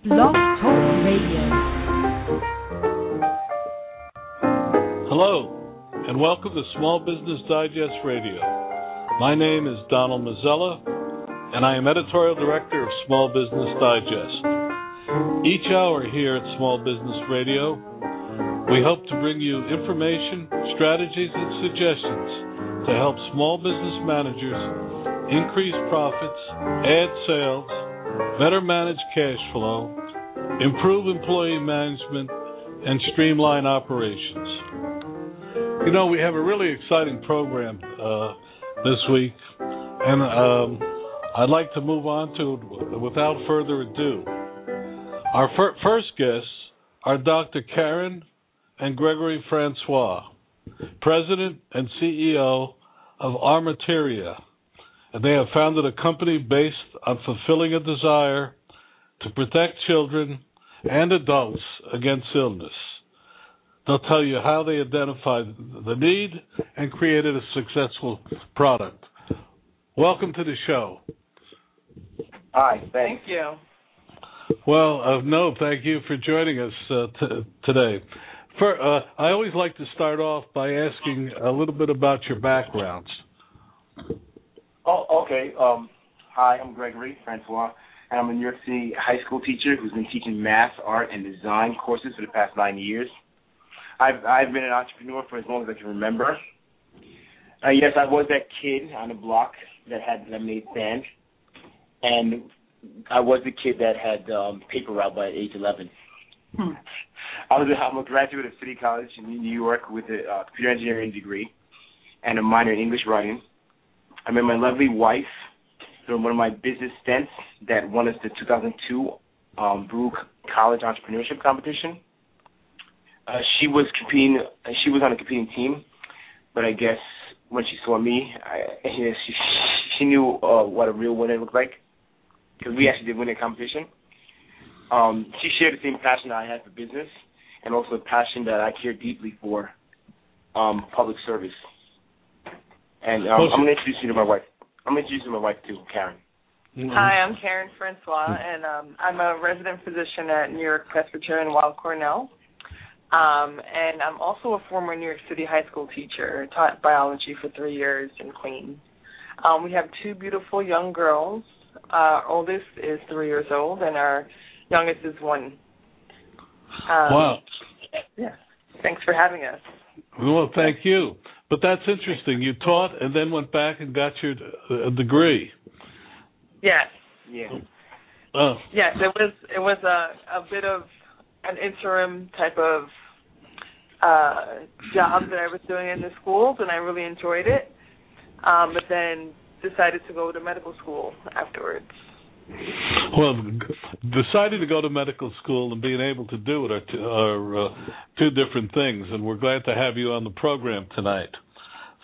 Blog Talk Radio. Hello, and welcome to Small Business Digest Radio. My name is Donald Mazzella, and I am editorial director of Small Business Digest. Each hour here at Small Business Radio, we hope to bring you information, strategies, and suggestions to help small business managers increase profits, add sales, better manage cash flow, improve employee management, and streamline operations. You know, we have a really exciting program uh, this week, and um, I'd like to move on to without further ado. Our fir- first guests are Dr. Karen and Gregory Francois, President and CEO of Armorteria and they have founded a company based on fulfilling a desire to protect children and adults against illness. They'll tell you how they identified the need and created a successful product. Welcome to the show. Hi, thanks. Thank you. Well, uh, no, thank you for joining us uh, t- today. For, uh, I always like to start off by asking a little bit about your backgrounds. Oh, okay. Um, hi, I'm Gregory Francois, and I'm a New York City high school teacher who's been teaching math, art, and design courses for the past nine years. I've I've been an entrepreneur for as long as I can remember. Uh, yes, I was that kid on the block that had lemonade stand, and I was the kid that had um, paper route by age 11. Hmm. I was a, I'm a graduate of City College in New York with a uh, computer engineering degree and a minor in English writing. I met my lovely wife through one of my business stints that won us the 2002 um, College Entrepreneurship Competition. Uh, she was competing. Uh, she was on a competing team, but I guess when she saw me, I, she she knew uh, what a real winner looked like because we actually did win a competition. Um, she shared the same passion that I had for business, and also a passion that I care deeply for um, public service. And um, I'm going to introduce you to my wife. I'm going to introduce you to my wife too, Karen. Mm-hmm. Hi, I'm Karen Francois, and um, I'm a resident physician at New York Presbyterian Weill Cornell. Um, and I'm also a former New York City high school teacher, taught biology for three years in Queens. Um, we have two beautiful young girls. Uh, our oldest is three years old, and our youngest is one. Um, Wow. Yeah. Thanks for having us. Well, thank you. But that's interesting. You taught and then went back and got your uh, degree. Yes. Yeah. Uh, Yes, it was it was a a bit of an interim type of uh job that I was doing in the schools and I really enjoyed it. Um but then decided to go to medical school afterwards. Well, deciding to go to medical school and being able to do it are, t- are uh, two different things, and we're glad to have you on the program tonight.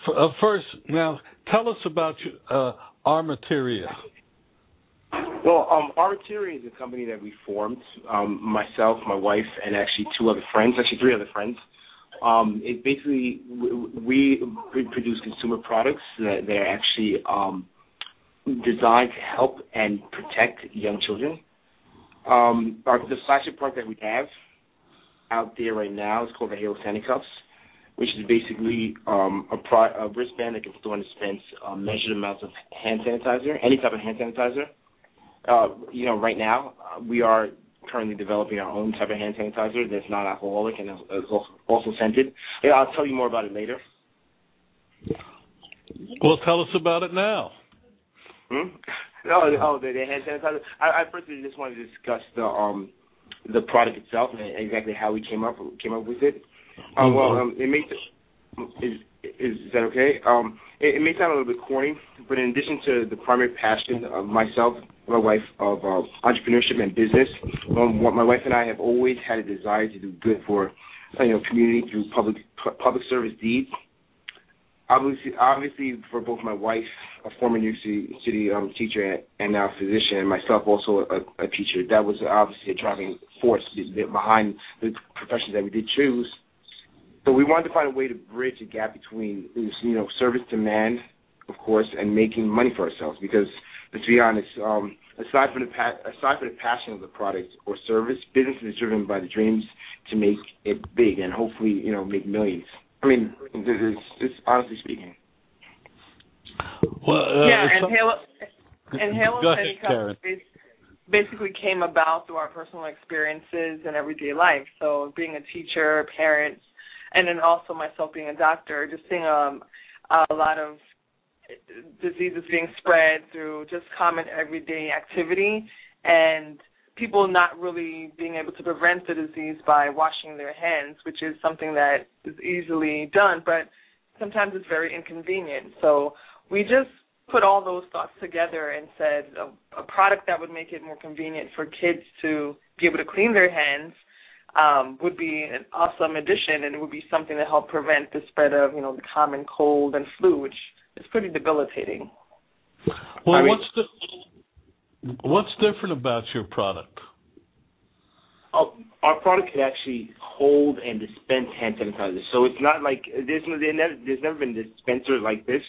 Uh, first, now tell us about uh, Armorteria. Well, um, Arteria is a company that we formed. Um, myself, my wife, and actually two other friends, actually three other friends. Um, it basically we, we produce consumer products that they're actually um, designed to help and protect young children. Um, our, the flagship product that we have out there right now is called the Halo Sani Cuffs, which is basically um, a, a wristband that can store and dispense uh, measured amounts of hand sanitizer, any type of hand sanitizer. Uh, you know, right now uh, we are currently developing our own type of hand sanitizer that's not alcoholic and is is also, also scented. Yeah, I'll tell you more about it later. Well, tell us about it now. Hmm? No, oh, the, the hand sanitizer. I, I first just wanted to discuss the um the product itself and exactly how we came up came up with it. Um, well, um, it may is is that okay? Um, it, it may sound a little bit corny, but in addition to the primary passion of myself, my wife, of uh, entrepreneurship and business, um, what my wife and I have always had a desire to do good for you know community through public public service deeds. Obviously, obviously, for both my wife, a former New York City, um, teacher and now physician, and myself, also a, a teacher, that was obviously a driving force behind the professions that we did choose. So we wanted to find a way to bridge the gap between, you know, service to man, of course, and making money for ourselves because to be honest, um, aside from the pa- aside from the passion of the product or service, business is driven by the dreams to make it big and hopefully, you know, make millions. I mean, it's, it's honestly speaking. Well, uh, yeah, and some- Halo and Halo Go ahead, Study Karen. Cup basically came about through our personal experiences in everyday life. So being a teacher, parent, and then also myself being a doctor, just seeing um, a lot of diseases being spread through just common everyday activity and people not really being able to prevent the disease by washing their hands, which is something that is easily done, but sometimes it's very inconvenient. So we just put all those thoughts together and said a, a product that would make it more convenient for kids to be able to clean their hands um, would be an awesome addition, and it would be something to help prevent the spread of you know the common cold and flu, which is pretty debilitating. well, I mean- what's the what's different about your product? Oh, our product could actually hold and dispense hand sanitizer. So it's not like there's there's never been a dispenser like this.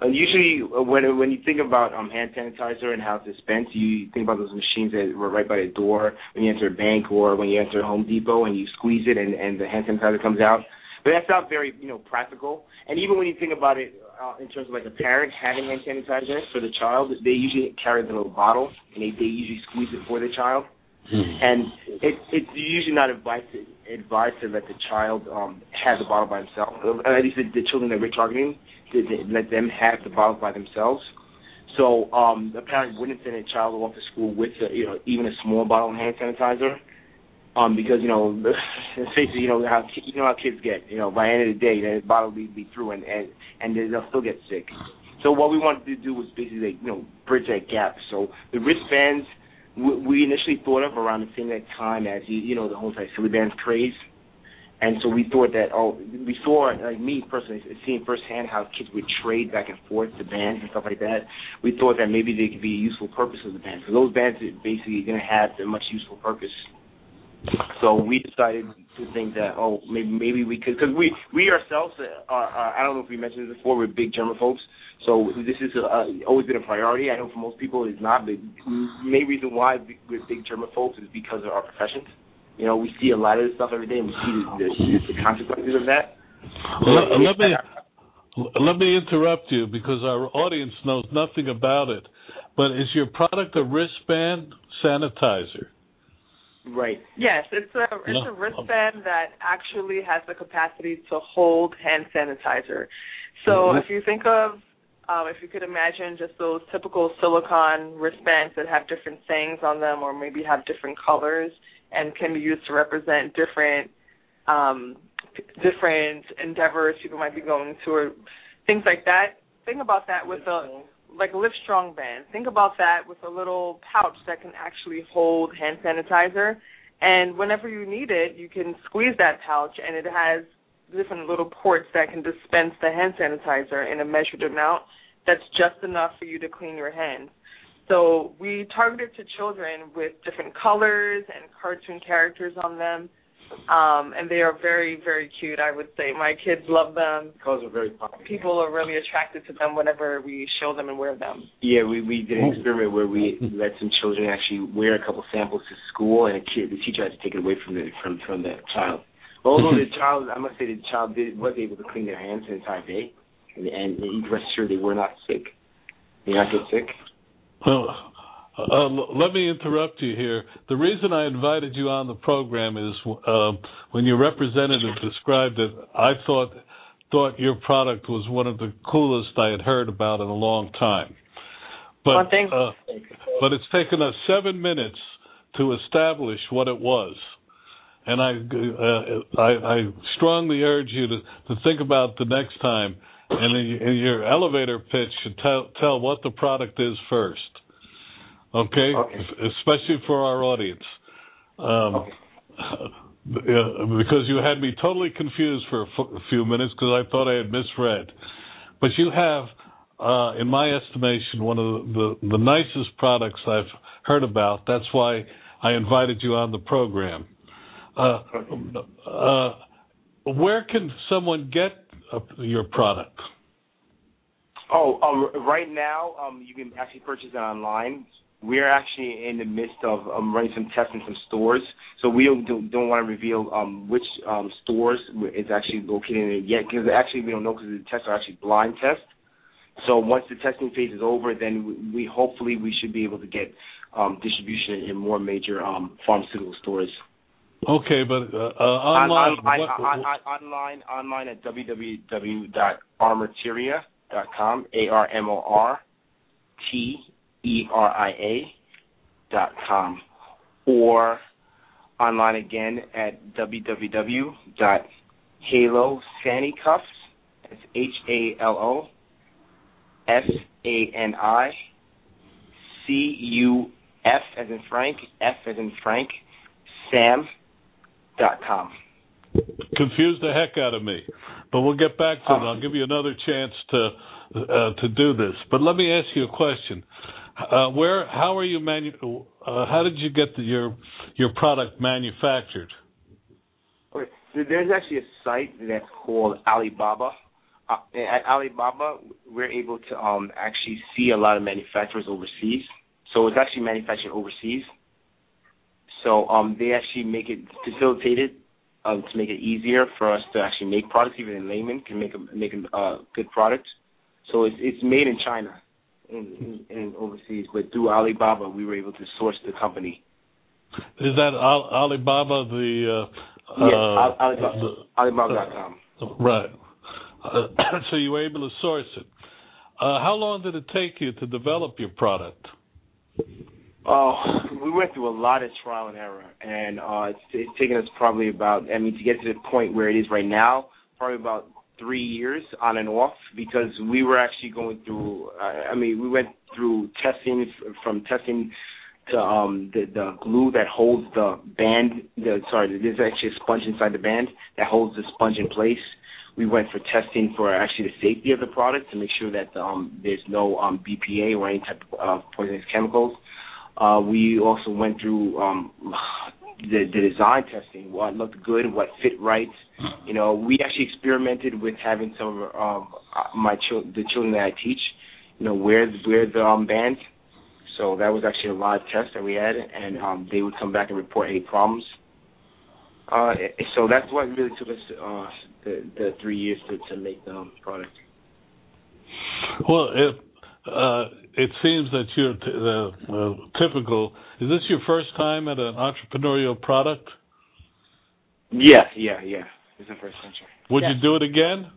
Uh, usually, when when you think about um, hand sanitizer and how it's dispensed, you think about those machines that were right by the door when you enter a bank or when you enter Home Depot and you squeeze it and, and the hand sanitizer comes out. But that's not very you know practical. And even when you think about it uh, in terms of like a parent having hand sanitizer for the child, they usually carry the little bottle and they they usually squeeze it for the child and it, it's usually not advised to, advised to let the child um, have the bottle by himself. At least the, the children that we're targeting, to, to let them have the bottle by themselves. So um, the parent wouldn't send a child off to school with a, you know even a small bottle of hand sanitizer, um, because you know it, you know how you know how kids get. You know by the end of the day, that bottle will be, through and and and they'll still get sick. So what we wanted to do was basically you know bridge that gap. So the wristbands we initially thought of around the same time as you you know the whole like silly bands craze, and so we thought that oh we saw like me personally seeing firsthand how kids would trade back and forth the bands and stuff like that. We thought that maybe they could be a useful purpose of the bands because those bands basically to have a much useful purpose. So we decided to think that oh maybe maybe we could because we we ourselves are, are I don't know if we mentioned this before we're big germaphobes so this is uh, always been a priority. I know for most people it's not, but the main reason why we're big germaphobes is because of our professions. You know, we see a lot of this stuff every day, and we see the, the, the consequences of that. Let me let me interrupt you because our audience knows nothing about it. But is your product a wristband sanitizer? Right. Yes, it's a it's No. a wristband that actually has the capacity to hold hand sanitizer. So Mhm. if you think of um, if you could imagine just those typical silicone wristbands that have different sayings on them or maybe have different colors and can be used to represent different um, different endeavors people might be going to or things like that. Think about that with a like a Live Strong band. Think about that with a little pouch that can actually hold hand sanitizer. And whenever you need it, you can squeeze that pouch, and it has different little ports that can dispense the hand sanitizer in a measured amount that's just enough for you to clean your hands. So we targeted to children with different colors and cartoon characters on them. Um, and they are very, very cute, I would say. My kids love them. Colors are very popular. People are really attracted to them whenever we show them and wear them. Yeah, we we did an experiment where we let some children actually wear a couple samples to school, and a kid, the teacher had to take it away from the from from the child. Although the child, I must say, the child did was able to clean their hands the entire day, and, and you can rest assured they were not sick. They not get sick. Well, uh, let me interrupt you here. The reason I invited you on the program is uh, when your representative described it, I thought thought your product was one of the coolest I had heard about in a long time. But uh, but it's taken us seven minutes to establish what it was, and I uh, I, I strongly urge you to, to think about the next time, and in, in your elevator pitch, to tell tell what the product is first. Okay, Okay. especially for our audience. Um, Okay. because you had me totally confused for a few minutes because I thought I had misread. But you have, uh, in my estimation, one of the, the, the nicest products I've heard about. That's why I invited you on the program. Uh, uh, where can someone get uh, your product? Oh, um, right now, um, you can actually purchase it online. We're actually in the midst of um, running some tests in some stores, so we don't don't, don't want to reveal um, which um, stores it's actually located in yet, because actually we don't know because the tests are actually blind tests. So once the testing phase is over, then we, we hopefully we should be able to get um, distribution in more major um, pharmaceutical stores. Okay, but uh, uh, online, on, on, on, on, online, online at www.armorteria.com, A R M O R T E R I A dot com, or online again at www.halo Sani Cuffs. That's H A L O S A N I C U F as in Frank, F as in Frank, Sam dot com. confused the heck out of me. But we'll get back to it. I'll give you another chance to uh, to do this. But let me ask you a question. Uh, where, how are you manu- uh, How did you get the, your your product manufactured? Okay, there's actually a site that's called Alibaba. Uh, at Alibaba, we're able to um, actually see a lot of manufacturers overseas. So it's actually manufactured overseas. So um, they actually make it facilitated um, to make it easier for us to actually make products. Even in layman can make a make a uh, good product. So it's it's made in China, in, in, in overseas, but through Alibaba, we were able to source the company. Is that Al- Alibaba the? Uh, Yes, uh, Al- Alibaba, the- Alibaba.com. Right. Uh, so you were able to source it. Uh, how long did it take you to develop your product? Oh, we went through a lot of trial and error, and uh, it's, it's taken us probably about, I mean, to get to the point where it is right now, probably about three years on and off, because we were actually going through, I mean, we went through testing, from testing to um, the, the glue that holds the band, the, sorry, there's actually a sponge inside the band that holds the sponge in place. We went for testing for actually the safety of the product to make sure that um, there's no um, BPA or any type of uh, poisonous chemicals. Uh, we also went through um, the, the design testing, what looked good, what fit right. You know, we actually experimented with having some of um, my chil- the children that I teach, you know, wear wear the um, band. So that was actually a live test that we had, and um, they would come back and report any problems. Uh, so that's what really took us uh, the, the three years to, to make the um, product. Well, it uh, it seems that you're t- uh, typical. Is this your first time at an entrepreneurial product? Yeah, yeah, yeah. It's the first venture. Would Yes. you do it again?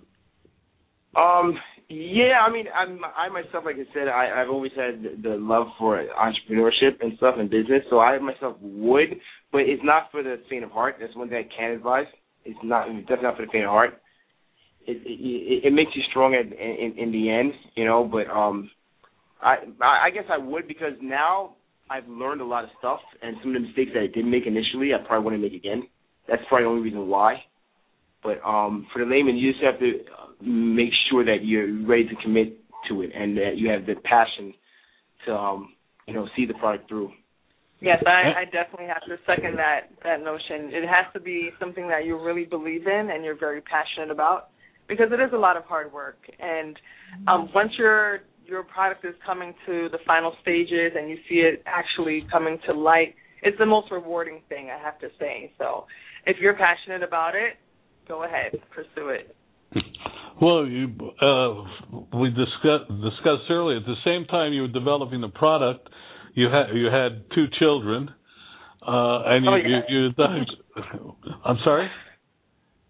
Um, yeah, I mean, I'm I myself, like I said, I, I've always had the, the love for entrepreneurship and stuff and business, so I myself would, but it's not for the faint of heart. That's one thing I can advise. It's not it's definitely not for the faint of heart. It it, it, it makes you strong at, in in the end, you know. But um, I I I guess I would because now I've learned a lot of stuff, and some of the mistakes that I didn't make initially, I probably wouldn't make again. That's probably the only reason why. But um, for the layman, you just have to uh, make sure that you're ready to commit to it and that you have the passion to, um, you know, see the product through. Yes, I, I definitely have to second that that notion. It has to be something that you really believe in and you're very passionate about because it is a lot of hard work. And um, once your your product is coming to the final stages and you see it actually coming to light, it's the most rewarding thing I have to say. So, if you're passionate about it, go ahead, pursue it. Well, you, uh, we discussed discussed earlier. At the same time you were developing the product, you had you had two children, uh, and you, Oh, you, you died. I'm sorry.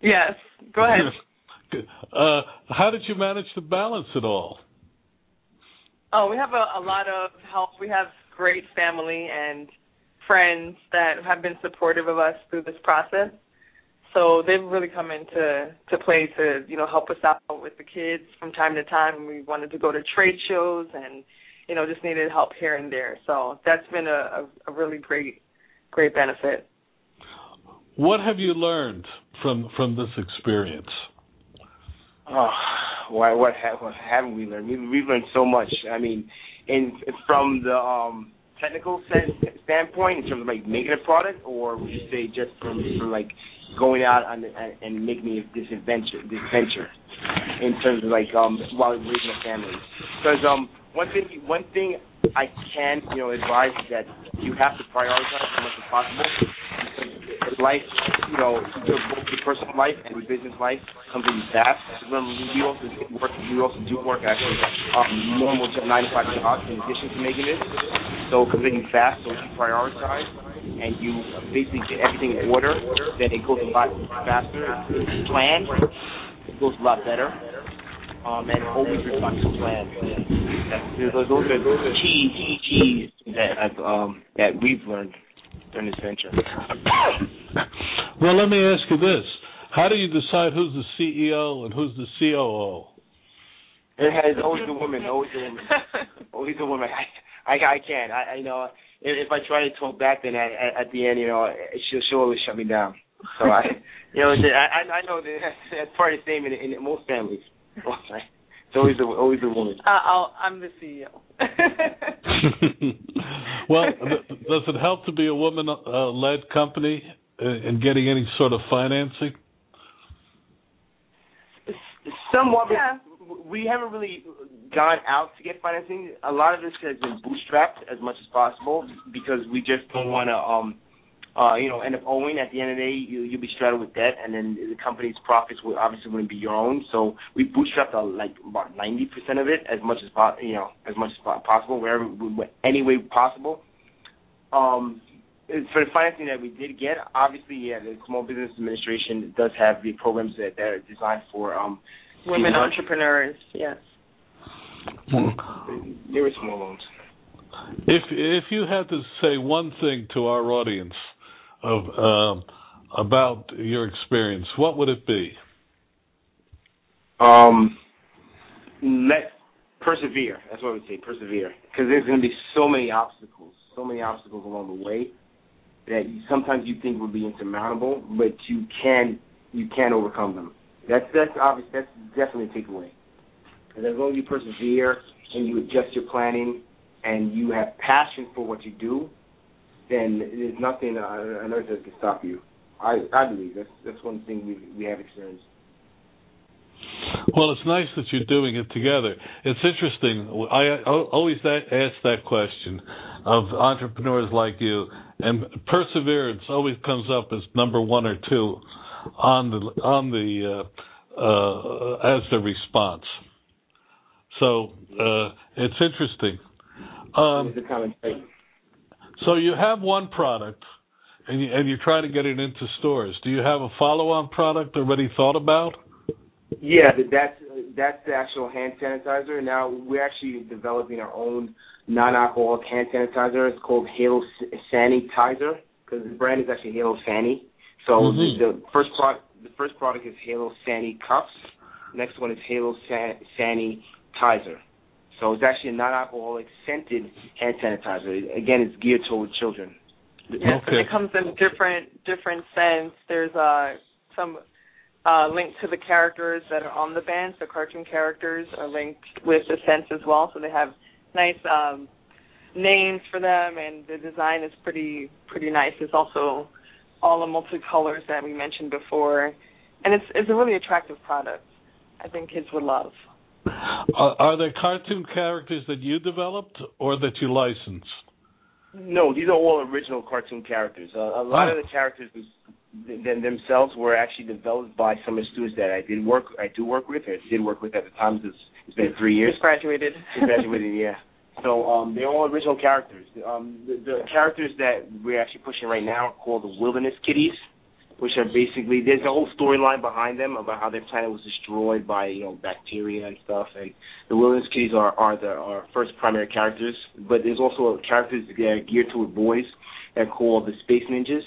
Yes, go ahead. uh, how did you manage to balance it all? Oh, we have a, a lot of help. We have great family and friends that have been supportive of us through this process. So they've really come into to play to you know help us out with the kids from time to time. We wanted to go to trade shows and you know just needed help here and there. So that's been a, a, a really great great benefit. What have you learned from from this experience? Oh, why? What, ha- what haven't we learned? We, we've learned so much. I mean, and from the um technical standpoint in terms of like making a product, or would you say just from, from like going out on the, and making me this adventure, this venture, in terms of like um while raising a family? Because um one thing one thing I can you know advise is that you have to prioritize as much as possible. Because life, you know, both your personal life and your business life comes in fast. Remember, we also work. We also do work actually um, normal nine to five jobs in addition to making this. So it comes fast. So you prioritize and you basically get everything in order, then it goes a lot faster. If you plan, it goes a lot better. Um, and always refine your plan. Those, those are those are key key keys that I've, um, that we've learned during this venture. well, let me ask you this: How do you decide who's the CEO and who's the COO? It has always a woman, always a woman, always a woman. I, I, I can't. I, I you know, if, if I try to talk back, then at, at the end, you know, she'll, she'll always shut me down. So I, you know, I, I know that that's part of the same in, in most families. It's always a, always the woman. Uh, I'll, I'm the CEO. well, does it help to be a woman-led uh, company in getting any sort of financing? Somewhat. Yeah. We haven't really gone out to get financing. A lot of this has been bootstrapped as much as possible because we just don't want to um, uh, you know, end up owing. At the end of the day, you, you'll be straddled with debt, and then the company's profits will obviously wouldn't be your own. So we bootstrapped uh, like about ninety percent of it, as much as po- you know, as much as possible, wherever, any way possible. Um, for the financing that we did get, obviously, yeah, the Small Business Administration does have the programs that, that are designed for um, women entrepreneurs. Yes. There were small loans. If if you had to say one thing to our audience of um, about your experience, what would it be? Um, let persevere. That's what I would say. Persevere, because there's going to be so many obstacles, so many obstacles along the way that sometimes you think would be insurmountable, but you can you can overcome them. That's that's obvious. That's definitely a takeaway. And as long as you persevere and you adjust your planning and you have passion for what you do, then there's nothing on earth that can stop you. I I believe that's that's one thing we we have experienced. Well, it's nice that you're doing it together. It's interesting. I always ask that question of entrepreneurs like you, and perseverance always comes up as number one or two on the on the uh, uh, as the response. So uh, it's interesting. Um, so you have one product, and you, and you're trying to get it into stores. Do you have a follow-on product already thought about? Yeah, that's that's the actual hand sanitizer. Now we're actually developing our own non-alcoholic hand sanitizer. It's called Halo Sanitizer because the brand is actually Halo Sani. So mm-hmm. the, the, first product, the first product is Halo Sani Cuffs. Next one is Halo San- Tizer. So it's actually a non-alcoholic scented hand sanitizer. Again, it's geared toward children. Yes, okay. and it comes in different different scents. There's uh, some uh, link to the characters that are on the band. So cartoon characters are linked with the scents as well, so they have nice um, names for them, and the design is pretty pretty nice. It's also all the multicolors that we mentioned before, and it's it's a really attractive product. I think kids would love. Are, are there cartoon characters that you developed or that you licensed? No, these are all original cartoon characters. Uh, a lot oh. of the characters them, themselves were actually developed by some of the students that I did work I do work with or did work with at the time. It's, it's been three years. Just graduated. Just graduated, yeah. So um, they're all original characters. Um, the, the characters that we're actually pushing right now are called the Wilderness Kitties which are basically there's a whole storyline behind them about how their planet was destroyed by you know bacteria and stuff. And the Wilderness Kitties are are the our first primary characters, but there's also characters that are geared toward boys that are called the Space Ninjas,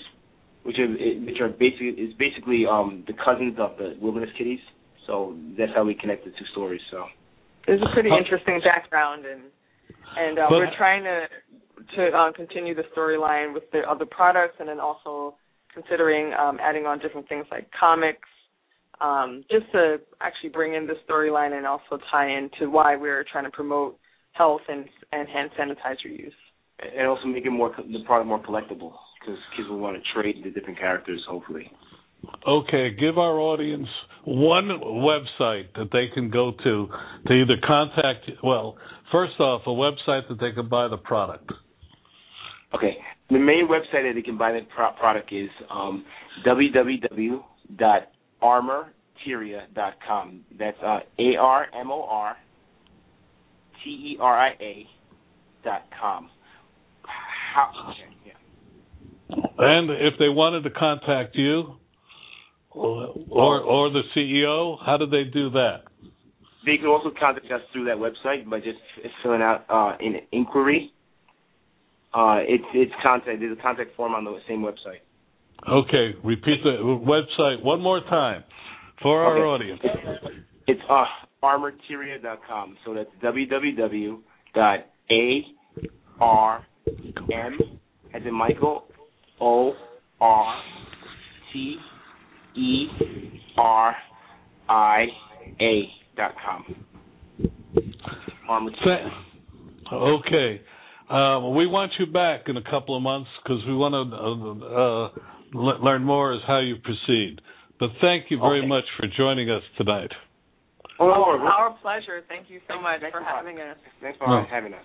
which are which are basically is basically um the cousins of the Wilderness Kitties. So that's how we connect the two stories. So there's a pretty interesting background and and uh, we're trying to to uh, continue the storyline with the other products and then also considering um, adding on different things like comics, um, just to actually bring in the storyline and also tie into why we're trying to promote health and, and hand sanitizer use. and also make it more the product more collectible because kids will want to trade the different characters. Hopefully. Okay, give our audience one website that they can go to to either contact. Well, first off, a website that they can buy the product. Okay, the main website that they can buy the pro- product is um, www.armorteria.com. That's uh, A R M O R T E R I A dot com. How, okay, yeah. And if they wanted to contact you or or the CEO, how do they do that? They can also contact us through that website by just filling out uh, an inquiry. Uh, it's it's contact. There's a contact form on the same website. Okay, repeat the website one more time for our Okay. audience. It's uh, armorteria.com. So that's www.arm as in Michael O R T E R I A dot com. Armor Sa- Okay. Um, we want you back in a couple of months because we want to uh, uh, le- learn more as how you proceed. But thank you very Okay. much for joining us tonight. Oh, no, our pleasure. Thank you so Thank- much thanks for having us. Thanks for No. having us.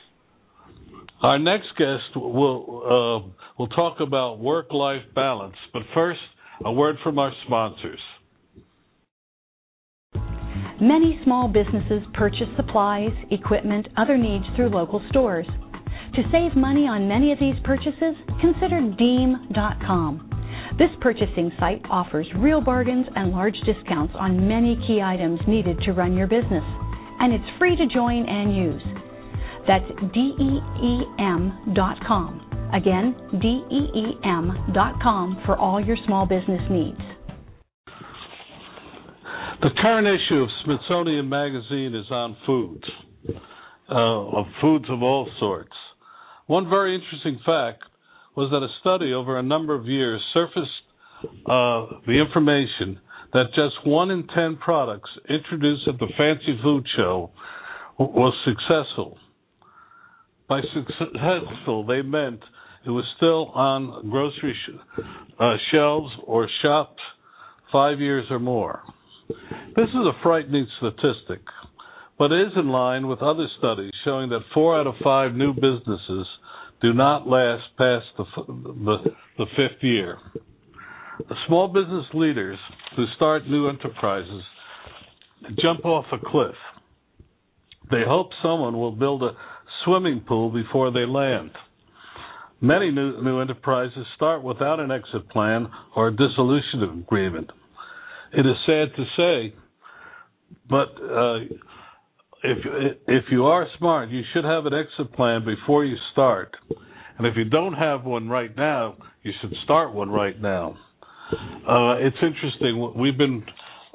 Our next guest will uh, will talk about work-life balance. But first, a word from our sponsors. Many small businesses purchase supplies, equipment, other needs through local stores. To save money on many of these purchases, consider Deem.com. This purchasing site offers real bargains and large discounts on many key items needed to run your business, and it's free to join and use. That's DEEM.com. Again, DEEM.com for all your small business needs. The current issue of Smithsonian Magazine is on foods, uh, of foods of all sorts. One very interesting fact was that a study over a number of years surfaced uh, the information that just one in ten products introduced at the Fancy Food Show was successful. By successful, they meant it was still on grocery sh- uh, shelves or shops five years or more. This is a frightening statistic, but it is in line with other studies showing that four out of five new businesses do not last past the, f- the, the fifth year. Small business leaders who start new enterprises jump off a cliff. They hope someone will build a swimming pool before they land. Many new, new enterprises start without an exit plan or a dissolution agreement it is sad to say, but uh, if if you are smart, you should have an exit plan before you start. And if you don't have one right now, you should start one right now. Uh, it's interesting. We've been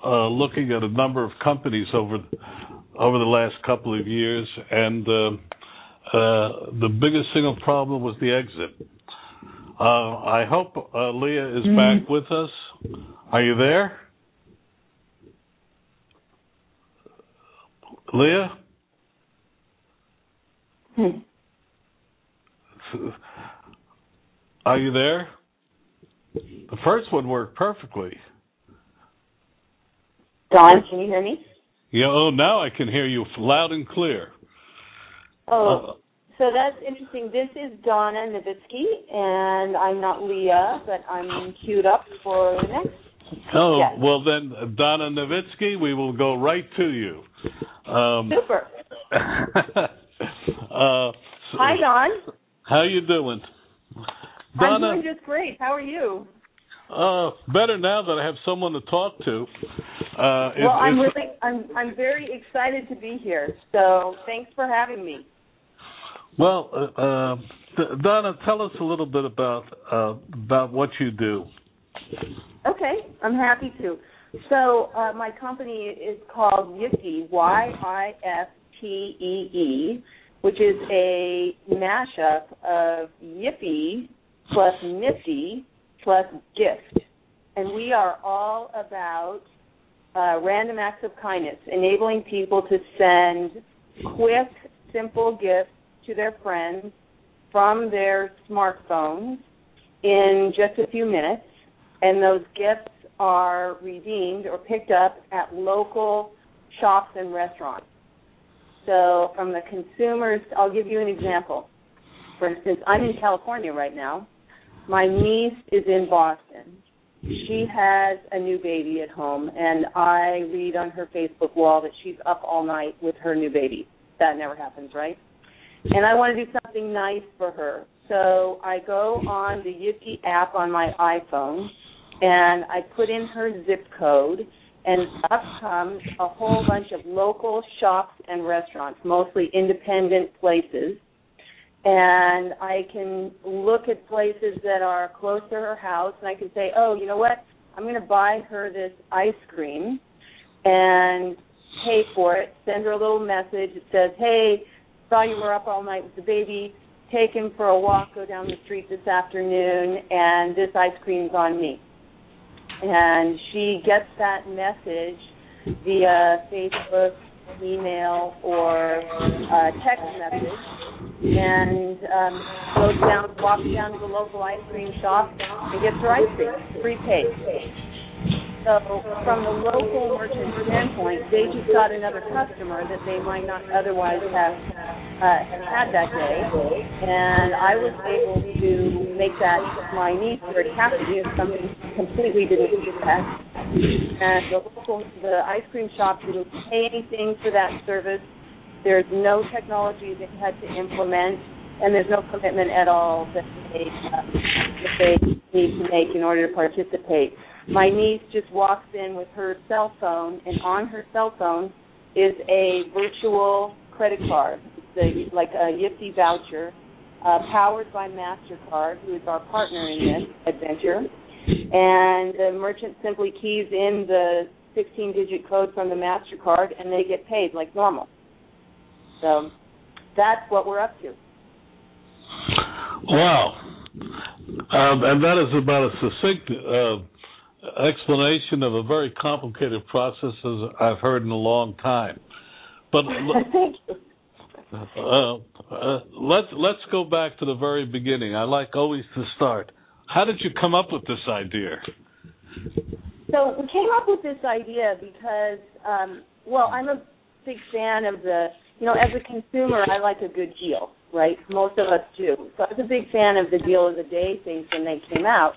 uh, looking at a number of companies over over the last couple of years, and uh, uh, the biggest single problem was the exit. Uh, I hope uh, Lea is back with us. Are you there? Lea? Are you there? The first one worked perfectly. Don, can you hear me? Yeah, oh, now I can hear you loud and clear. Oh, so that's interesting. This is Donna Novitsky, and I'm not Lea, but I'm queued up for the next. Oh, Yes. well then, Donna Novitsky, we will go right to you. Um, Super. uh, so- Hi, Don. How you doing? I'm doing just great. How are you? uh, better now that I have someone to talk to. Uh, well, I'm it's- really, I'm, I'm very excited to be here. So thanks for having me. Well, uh, uh, Donna, tell us a little bit about uh, about what you do. Okay, I'm happy to. So uh, my company is called Yiftee, Y-I-F-T-E-E, which is a mashup of Yippee plus Nifty plus Gift. And we are all about uh, random acts of kindness, enabling people to send quick, simple gifts to their friends from their smartphones in just a few minutes, and those gifts are redeemed or picked up at local shops and restaurants. So, from the consumers, I'll give you an example. For instance, I'm in California right now. My niece is in Boston. She has a new baby at home, and I read on her Facebook wall that she's up all night with her new baby. That never happens, right? And I want to do something nice for her. So I go on the Yiftee app on my iPhone, and I put in her zip code, and up comes a whole bunch of local shops and restaurants, mostly independent places. And I can look at places that are close to her house, and I can say, oh, you know what? I'm going to buy her this ice cream and pay for it. Send her a little message that says, hey, saw you were up all night with the baby. Take him for a walk, go down the street this afternoon, and this ice cream's on me and she gets that message via Facebook, email, or uh, text message, and um, goes down, walks down to the local ice cream shop and gets her ice cream prepaid. So, from the local merchant standpoint, they just got another customer that they might not otherwise have uh, had that day, and I was able to make that my niece very happy do something completely didn't expect. And the local, the ice cream shop didn't pay anything for that service. There's no technology they had to implement, and there's no commitment at all that they uh, that they need to make in order to participate. My niece just walks in with her cell phone, and on her cell phone is a virtual credit card, it's like a Yiftee voucher, uh, powered by Mastercard, who is our partner in this adventure. And the merchant simply keys in the 16-digit code from the Mastercard, and they get paid like normal. So that's what we're up to. Wow. Um, and that is about as succinct uh, explanation of a very complicated process as I've heard in a long time. But uh, uh, let's let's go back to the very beginning. I like always to start. How did you come up with this idea? So we came up with this idea because, um, well, I'm a big fan of the, you know, as a consumer, I like a good deal, right? Most of us do. So I was a big fan of the deal of the day things when they came out.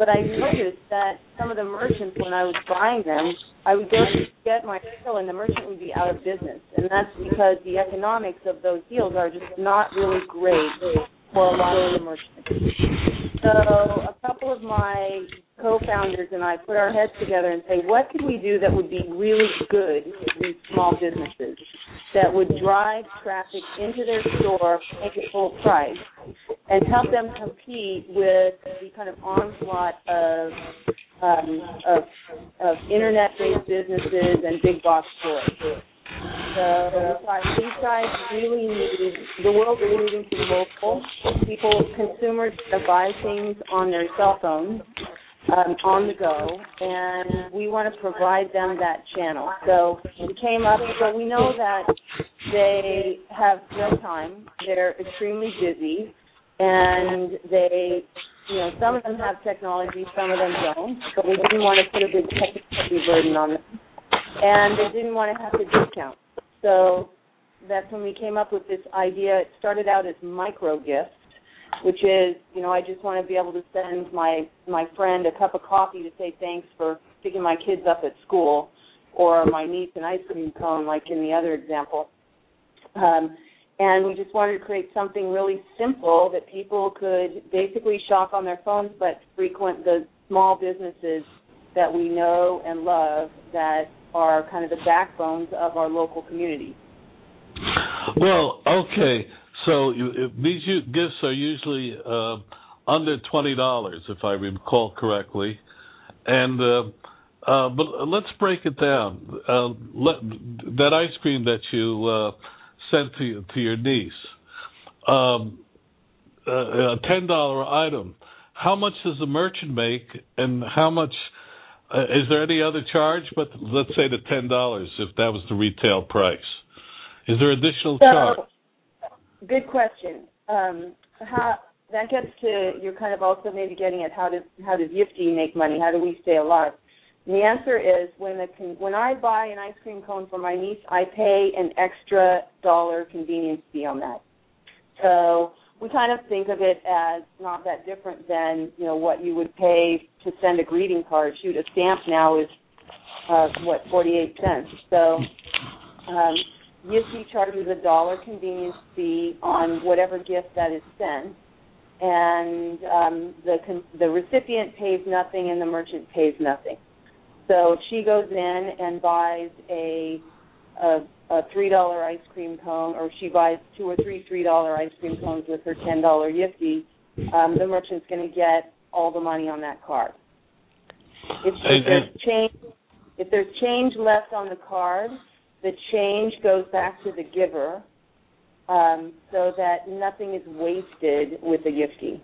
But I noticed that some of the merchants, when I was buying them, I would go to get my deal and the merchant would be out of business. And that's because the economics of those deals are just not really great for a lot of the merchants. So a couple of my co-founders and I put our heads together and say, what could we do that would be really good for these small businesses, that would drive traffic into their store, make it full price, and help them compete with the kind of onslaught of um, of, of internet-based businesses and big box stores. So these guys really need the world is moving to mobile. People, consumers, buy things on their cell phones um, on the go, and we want to provide them that channel. So we came up. So we know that they have no time. They're extremely busy, and they, you know, some of them have technology, some of them don't. But we didn't want to put a big technology burden on them, and they didn't want to have to discount. So that's when we came up with this idea. It started out as micro gifts which is, you know, I just want to be able to send my my friend a cup of coffee to say thanks for picking my kids up at school, or my niece an ice cream cone, like in the other example. Um, and we just wanted to create something really simple that people could basically shop on their phones, but frequent the small businesses that we know and love that are kind of the backbones of our local community. Well, okay. So you, these gifts are usually uh, under twenty dollars, if I recall correctly. And uh, uh, but let's break it down. Uh, let, that ice cream that you uh, sent to to your niece, um, a ten dollar item. How much does the merchant make, and how much? Uh, is there any other charge? But let's say the ten dollars, if that was the retail price. Is there additional so, charge? Good question. Um, how that gets to you're kind of also maybe getting at how does how does Yiftee make money? How do we stay alive? And the answer is when the when I buy an ice cream cone for my niece, I pay an extra dollar convenience fee on that. So we kind of think of it as not that different than you know what you would pay to send a greeting card. Shoot, a stamp now is uh, what forty eight cents. So um, Yiftee charges a dollar convenience fee on whatever gift that is sent, and um, the the recipient pays nothing and the merchant pays nothing. So she goes in and buys a a, a three dollar ice cream cone, or she buys two or three three dollar ice cream cones with her ten dollar Yiftee. Um, the merchant's going to get all the money on that card. If, if there's change, if there's change left on the card, the change goes back to the giver, um, so that nothing is wasted with the Yiftee.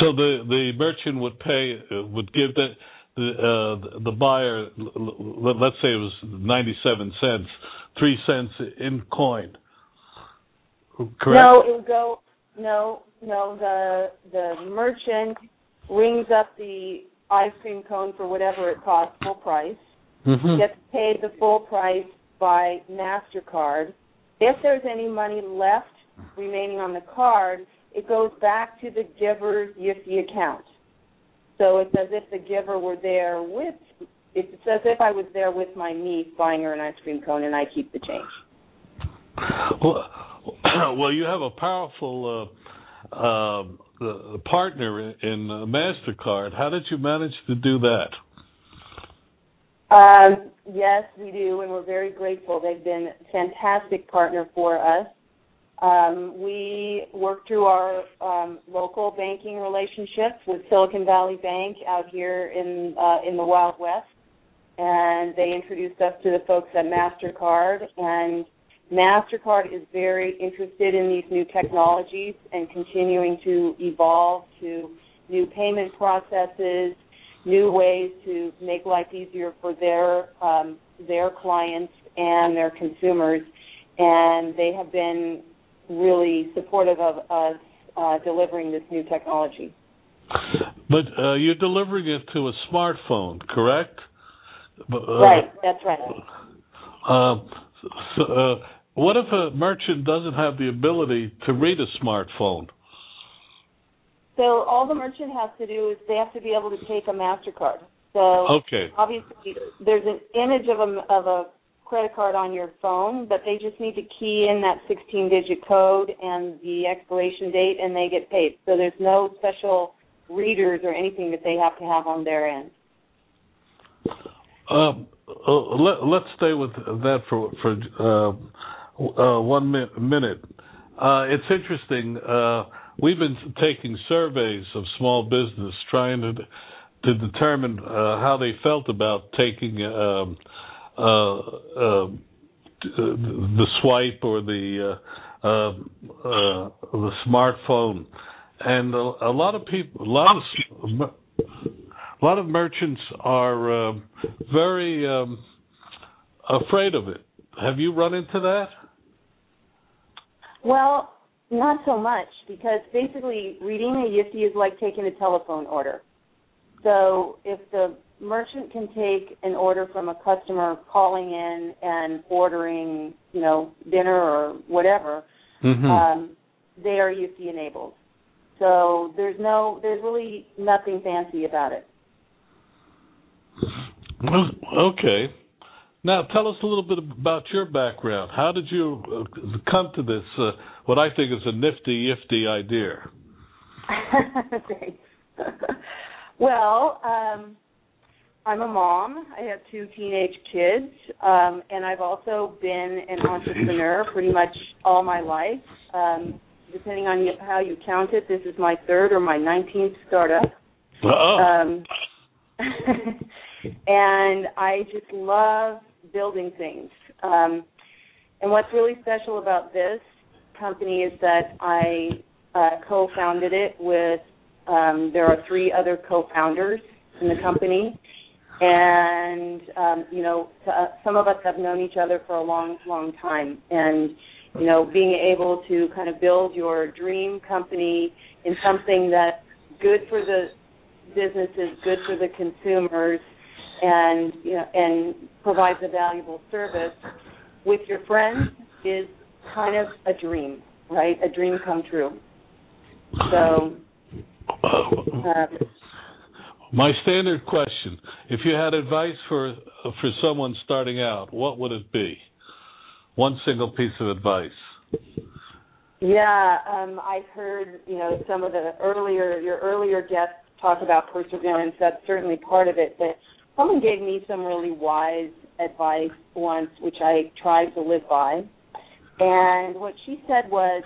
So the the merchant would pay uh, would give that the uh, the buyer, let's say it was ninety seven cents, three cents in coin. Correct? No, it would go. No, no. The the merchant rings up the ice cream cone for whatever it costs, full price. Mm-hmm. Gets paid the full price by Mastercard. If there's any money left remaining on the card, it goes back to the giver's Yiftee account. So it's as if the giver were there with. It's as if I was there with my niece buying her an ice cream cone, and I keep the change. Well, well, you have a powerful uh, uh, partner in uh, Mastercard. How did you manage to do that? Um, yes, we do, and we're very grateful. They've been a fantastic partner for us. Um, we work through our um, local banking relationships with Silicon Valley Bank out here in uh, in the Wild West, and they introduced us to the folks at Mastercard. And Mastercard is very interested in these new technologies and continuing to evolve to new payment processes, new ways to make life easier for their um, their clients and their consumers. And they have been really supportive of us uh, delivering this new technology. But uh, you're delivering it to a smartphone, correct? Uh, right, that's right. Uh, so, uh, what if a merchant doesn't have the ability to read a smartphone? So all the merchant has to do is they have to be able to take a Mastercard. So okay. obviously there's an image of a of a credit card on your phone, but they just need to key in that 16 digit code and the expiration date and they get paid. So there's no special readers or anything that they have to have on their end. Um, uh, let, let's stay with that for for uh, uh, one mi- minute. Uh, it's interesting. Uh, we've been taking surveys of small business, trying to to determine uh, how they felt about taking um, uh, uh, the swipe or the uh, uh, the smartphone, and a, a, lot of people, a lot of a lot of merchants are uh, very um, afraid of it. Have you run into that? Well, not so much because basically reading a Yiftee is like taking a telephone order. So if the merchant can take an order from a customer calling in and ordering, you know, dinner or whatever, mm-hmm. um, they are Yiftee enabled. So there's no, there's really nothing fancy about it. Okay. Now tell us a little bit about your background. How did you uh, come to this, uh, what I think is a nifty, yifty idea? Thanks. well, um, I'm a mom. I have two teenage kids, um, and I've also been an entrepreneur pretty much all my life. Um, depending on how you count it, this is my third or my 19th startup. Oh. Um, and I just love building things. Um, and what's really special about this company is that I uh, co-founded it with. Um, there are three other co-founders in the company and um, you know, uh, some of us have known each other for a long, long time, and you know, being able to kind of build your dream company in something that's good for the businesses, good for the consumers, and you know, and provides a valuable service with your friends is kind of a dream, right? A dream come true. So. Uh, my standard question: If you had advice for for someone starting out, what would it be? One single piece of advice. Yeah, um, I've heard you know some of the earlier your earlier guests talk about perseverance. That's certainly part of it. But someone gave me some really wise advice once, which I tried to live by. And what she said was,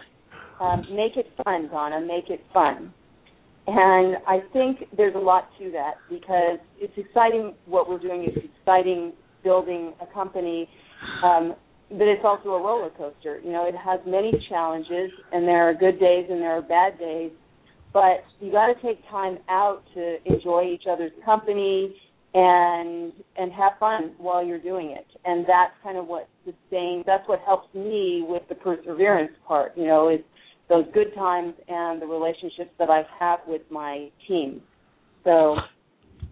um, "Make it fun, Donna. Make it fun." And I think there's a lot to that because it's exciting what we're doing. It's exciting building a company, um, but it's also a roller coaster. You know, it has many challenges, and there are good days and there are bad days. But you got to take time out to enjoy each other's company and and have fun while you're doing it. And that's kind of what sustains. That's what helps me with the perseverance part. You know, is those good times and the relationships that I have with my team. So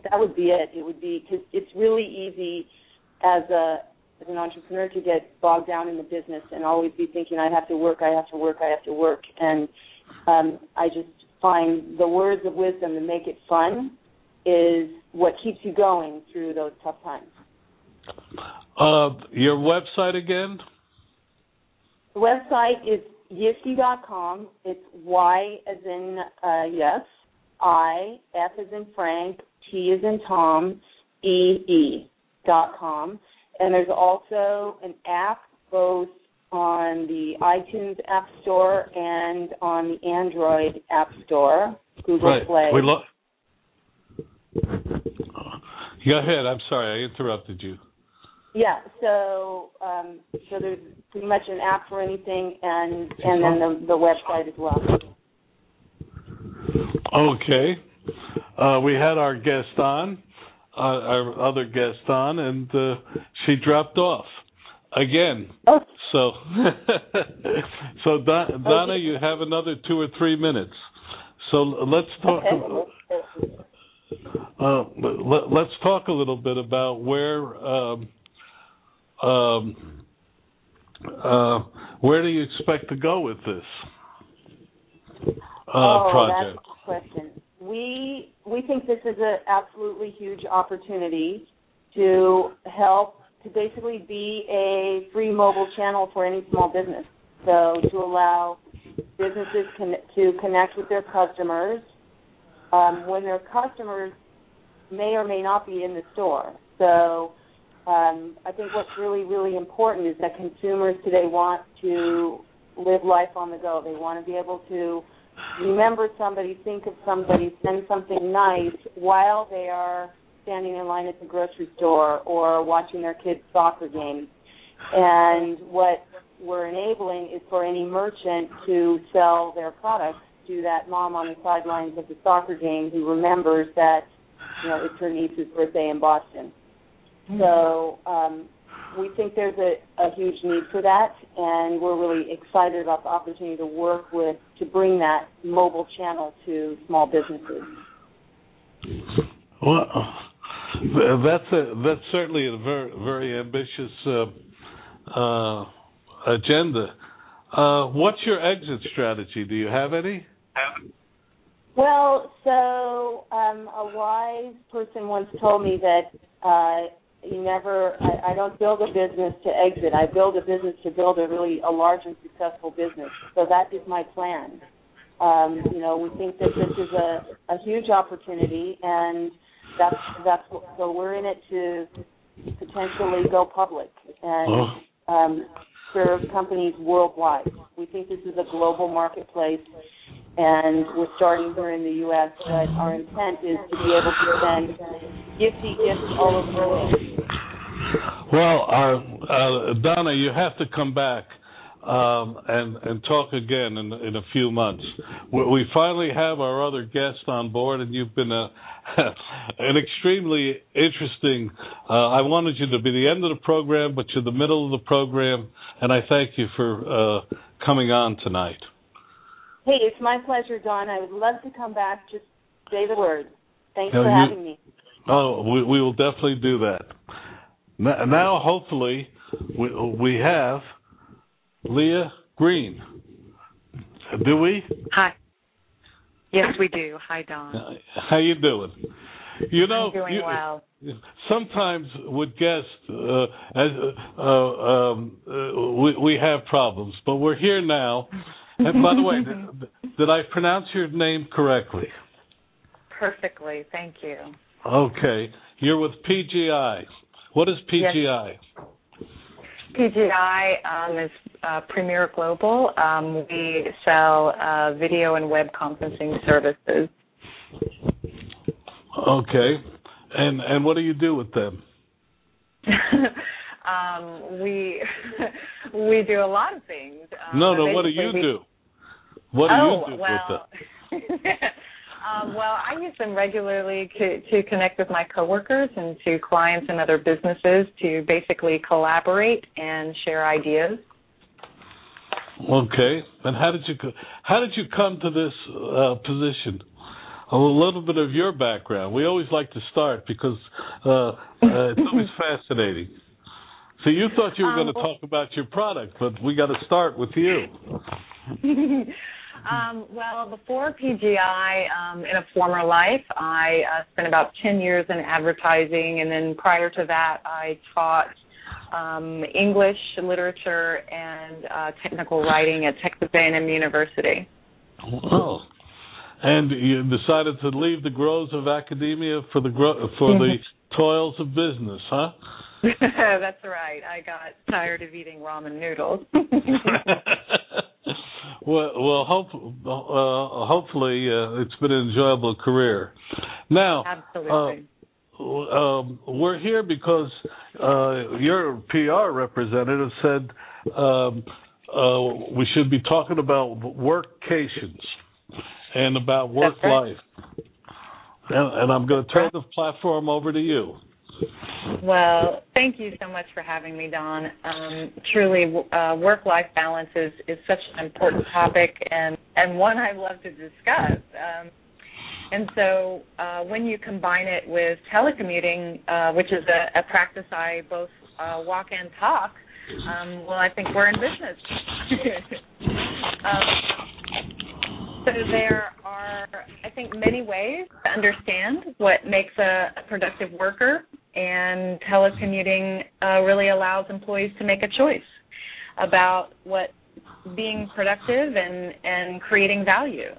that would be it. It would be because it's really easy as a as an entrepreneur to get bogged down in the business and always be thinking I have to work, I have to work, I have to work, and um, I just find the words of wisdom to make it fun is what keeps you going through those tough times. Uh, your website again? The website is Yiftee.com. It's Y as in uh, yes, I, F as in Frank, T as in Tom, E E dot com. And there's also an app both on the iTunes App Store and on the Android App Store, Google right. Play. We lo- Go ahead. I'm sorry, I interrupted you. Yeah, so um, so there's pretty much an app for anything, and and then the, the website as well. Okay, uh, we had our guest on, uh, our other guest on, and uh, she dropped off again. Oh. So, so Don, Donna, you have another two or three minutes. So let's talk. Okay. Uh, let, us talk a little bit about where. Um, um, uh, where do you expect to go with this uh, oh, project? that's a question. We we think this is an absolutely huge opportunity to help to basically be a free mobile channel for any small business. So to allow businesses con- to connect with their customers um, when their customers may or may not be in the store. So um, I think what's really, really important is that consumers today want to live life on the go. They want to be able to remember somebody, think of somebody, send something nice while they are standing in line at the grocery store or watching their kids' soccer game. And what we're enabling is for any merchant to sell their products to that mom on the sidelines of the soccer game who remembers that, you know, it's her niece's birthday in Boston. So um, we think there's a, a huge need for that, and we're really excited about the opportunity to work with to bring that mobile channel to small businesses. Well, that's a that's certainly a very very ambitious uh, uh, agenda. Uh, what's your exit strategy? Do you have any? Well, so um, a wise person once told me that uh, you never I, I don't build a business to exit. I build a business to build a really a large and successful business. So that is my plan. Um, you know, we think that this is a, a huge opportunity and that's that's what, so we're in it to potentially go public and Oh. um, serve companies worldwide. We think this is a global marketplace and we're starting here in the U.S. But our intent is to be able to send gifty gifts all over the world. Well, uh, uh, Donna, you have to come back um, and and talk again in in a few months. We, we finally have our other guest on board, and you've been a an extremely interesting. Uh, I wanted you to be the end of the program, but you're the middle of the program, and I thank you for uh, coming on tonight. Hey, it's my pleasure, Don. I would love to come back. Just say the word. Thanks for you, having me. Oh, we, we will definitely do that. Now, hopefully, we, we have Lea Grean. Do we? Hi. Yes, we do. Hi, Don. How you doing? You know, I'm doing you, well. Sometimes with guests, uh, as uh, um, uh, we, we have problems, but we're here now. And by the way, did, did I pronounce your name correctly? Perfectly. Thank you. Okay. You're with PGI. What is PGI? Yes. PGI um, is uh, Premier Global. Um, we sell uh, video and web conferencing services. Okay, and and what do you do with them? um, we we do a lot of things. Um, no, no. What do you we, do? What do oh, you do well, with them? Um, well, I use them regularly to, to connect with my coworkers and to clients and other businesses to basically collaborate and share ideas. Okay, and how did you how did you come to this uh, position? A little bit of your background. We always like to start because uh, uh, it's always fascinating. So you thought you were um, going to talk about your product, but we got to start with you. Um, well, before PGI, um, in a former life, I uh, spent about 10 years in advertising, and then prior to that, I taught um, English, literature, and uh, technical writing at Texas A&M University. Oh, and you decided to leave the groves of academia for the gro- for the toils of business, huh? That's right. I got tired of eating ramen noodles. well, well, hope, uh, hopefully uh, it's been an enjoyable career. Now, absolutely. Uh, um, we're here because uh, your PR representative said um, uh, we should be talking about workations and about work right. life. And, and I'm going to turn the platform over to you. Well, thank you so much for having me, Don. Um, truly, uh, work-life balance is, is such an important topic and, and one I love to discuss. Um, and so, uh, when you combine it with telecommuting, uh, which is a, a, practice I both uh, walk and talk, um, well, I think we're in business. um, so there are, I think, many ways to understand what makes a, a productive worker and telecommuting uh, really allows employees to make a choice about what being productive and, and creating value.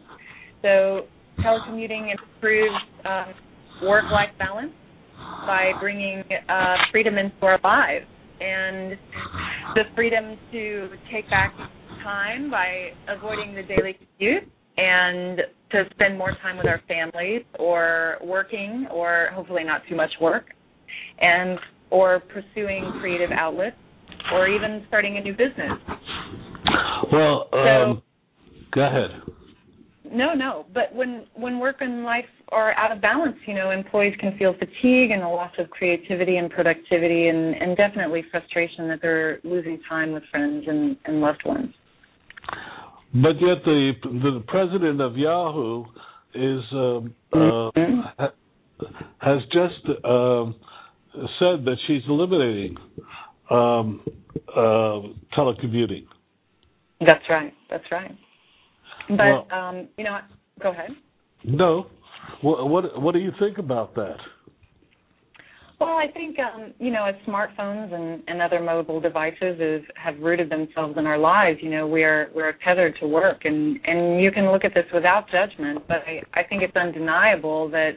So telecommuting improves uh, work-life balance by bringing uh, freedom into our lives and the freedom to take back time by avoiding the daily commute and to spend more time with our families or working or hopefully not too much work and or pursuing creative outlets or even starting a new business. Well, um, so, go ahead. No, no. But when when work and life are out of balance, you know, employees can feel fatigue and a loss of creativity and productivity, and, and definitely frustration that they're losing time with friends and, and loved ones. But yet, the the president of Yahoo is um, mm-hmm. uh, has just um, said that she's eliminating um, uh, telecommuting. That's right. That's right. But well, um, you know, go ahead. No. What, what what do you think about that? Well, I think um, you know, as smartphones and, and other mobile devices is, have rooted themselves in our lives, you know, we're we're tethered to work, and and you can look at this without judgment, but I I think it's undeniable that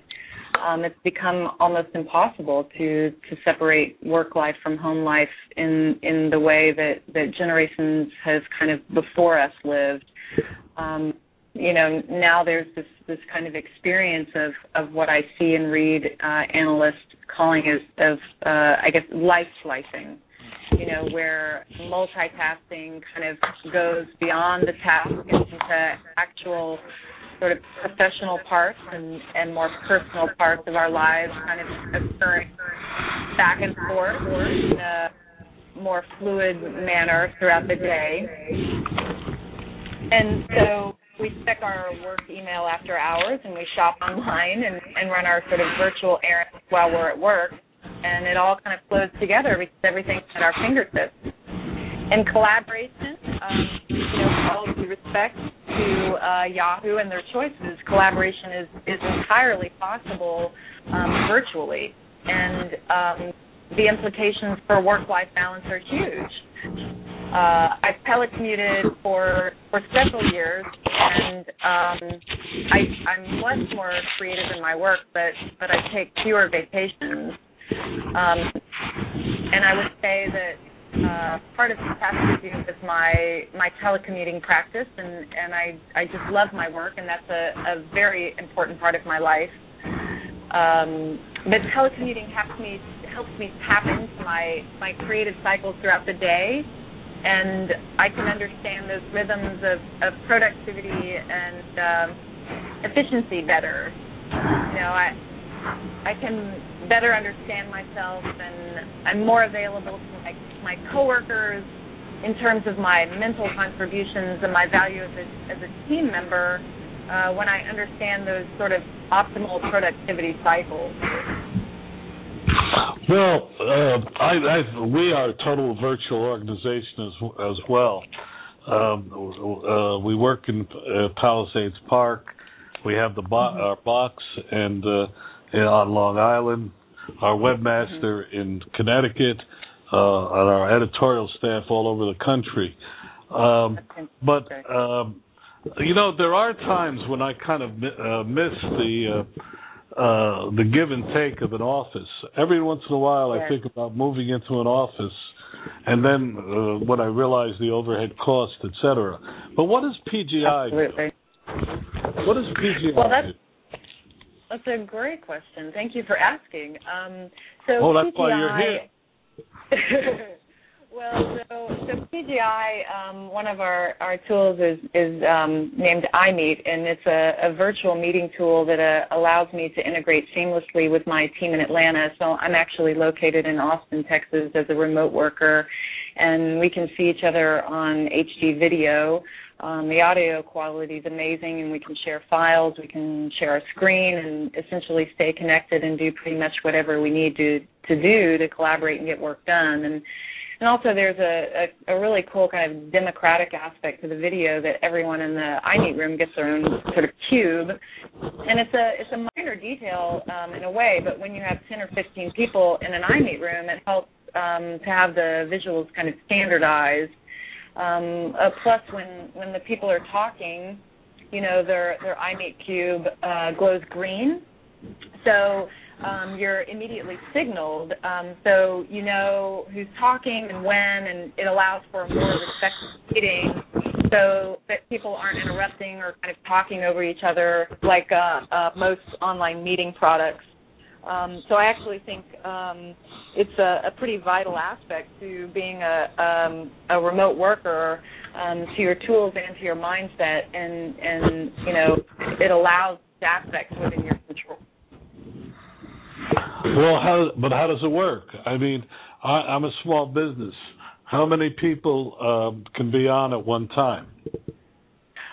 um, it's become almost impossible to to separate work life from home life in in the way that that generations has kind of before us lived. Um, you know, now there's this this kind of experience of of what I see and read uh, analysts calling as of uh, I guess life slicing. You know, where multitasking kind of goes beyond the task into actual sort of professional parts and, and more personal parts of our lives kind of occurring back and forth in a more fluid manner throughout the day. And so we check our work email after hours and we shop online and, and run our sort of virtual errands while we're at work. And it all kind of flows together because everything's at our fingertips. In collaboration, um, you know, all due respect to uh, Yahoo and their choices, collaboration is, is entirely possible um, virtually. And um, the implications for work-life balance are huge. Uh, I've telecommuted for for several years, and um, I, I'm much more creative in my work, but but I take fewer vacations. Um, and I would say that uh, part of this has to do my my telecommuting practice, and and I I just love my work, and that's a, a very important part of my life. Um, but telecommuting helps me helps me tap into my my creative cycles throughout the day and I can understand those rhythms of, of productivity and um, efficiency better. You know, I I can better understand myself, and I'm more available to my my coworkers in terms of my mental contributions and my value as a as a team member uh, when I understand those sort of optimal productivity cycles. Well, uh, I, I, we are a total virtual organization as, as well. Um, uh, we work in uh, Palisades Park. We have the bo- our box and uh, on Long Island, our webmaster mm-hmm. in Connecticut, uh, and our editorial staff all over the country. Um, but um, you know, there are times when I kind of uh, miss the uh, uh, the give and take of an office. Every once in a while, I think about moving into an office, and then uh, when I realize the overhead cost, etc. But what does PGI Absolutely. do? What does PGI well, that's, do? That's a great question. Thank you for asking. Um, so oh, that's PGI, why you're here. Well, so so PGI, um, one of our our tools is is um, named iMeet, and it's a, a virtual meeting tool that uh, allows me to integrate seamlessly with my team in Atlanta. So I'm actually located in Austin, Texas, as a remote worker, and we can see each other on HD video. Um, the audio quality is amazing, and we can share files, we can share our screen, and essentially stay connected and do pretty much whatever we need to to do to collaborate and get work done. And and also, there's a, a, a really cool kind of democratic aspect to the video that everyone in the iMeet room gets their own sort of cube, and it's a it's a minor detail um, in a way, but when you have 10 or 15 people in an iMeet room, it helps um, to have the visuals kind of standardized. Um, uh, plus, when when the people are talking, you know, their their iMeet cube uh, glows green, so um, you're immediately signaled, um, so you know who's talking and when, and it allows for a more respectful meeting, so that people aren't interrupting or kind of talking over each other like uh, uh, most online meeting products. Um, so I actually think um, it's a, a, pretty vital aspect to being a, um, a remote worker, um, to your tools and to your mindset, and and you know it allows aspects within your control well, how? But how does it work? I mean, I, I'm a small business. How many people um, can be on at one time?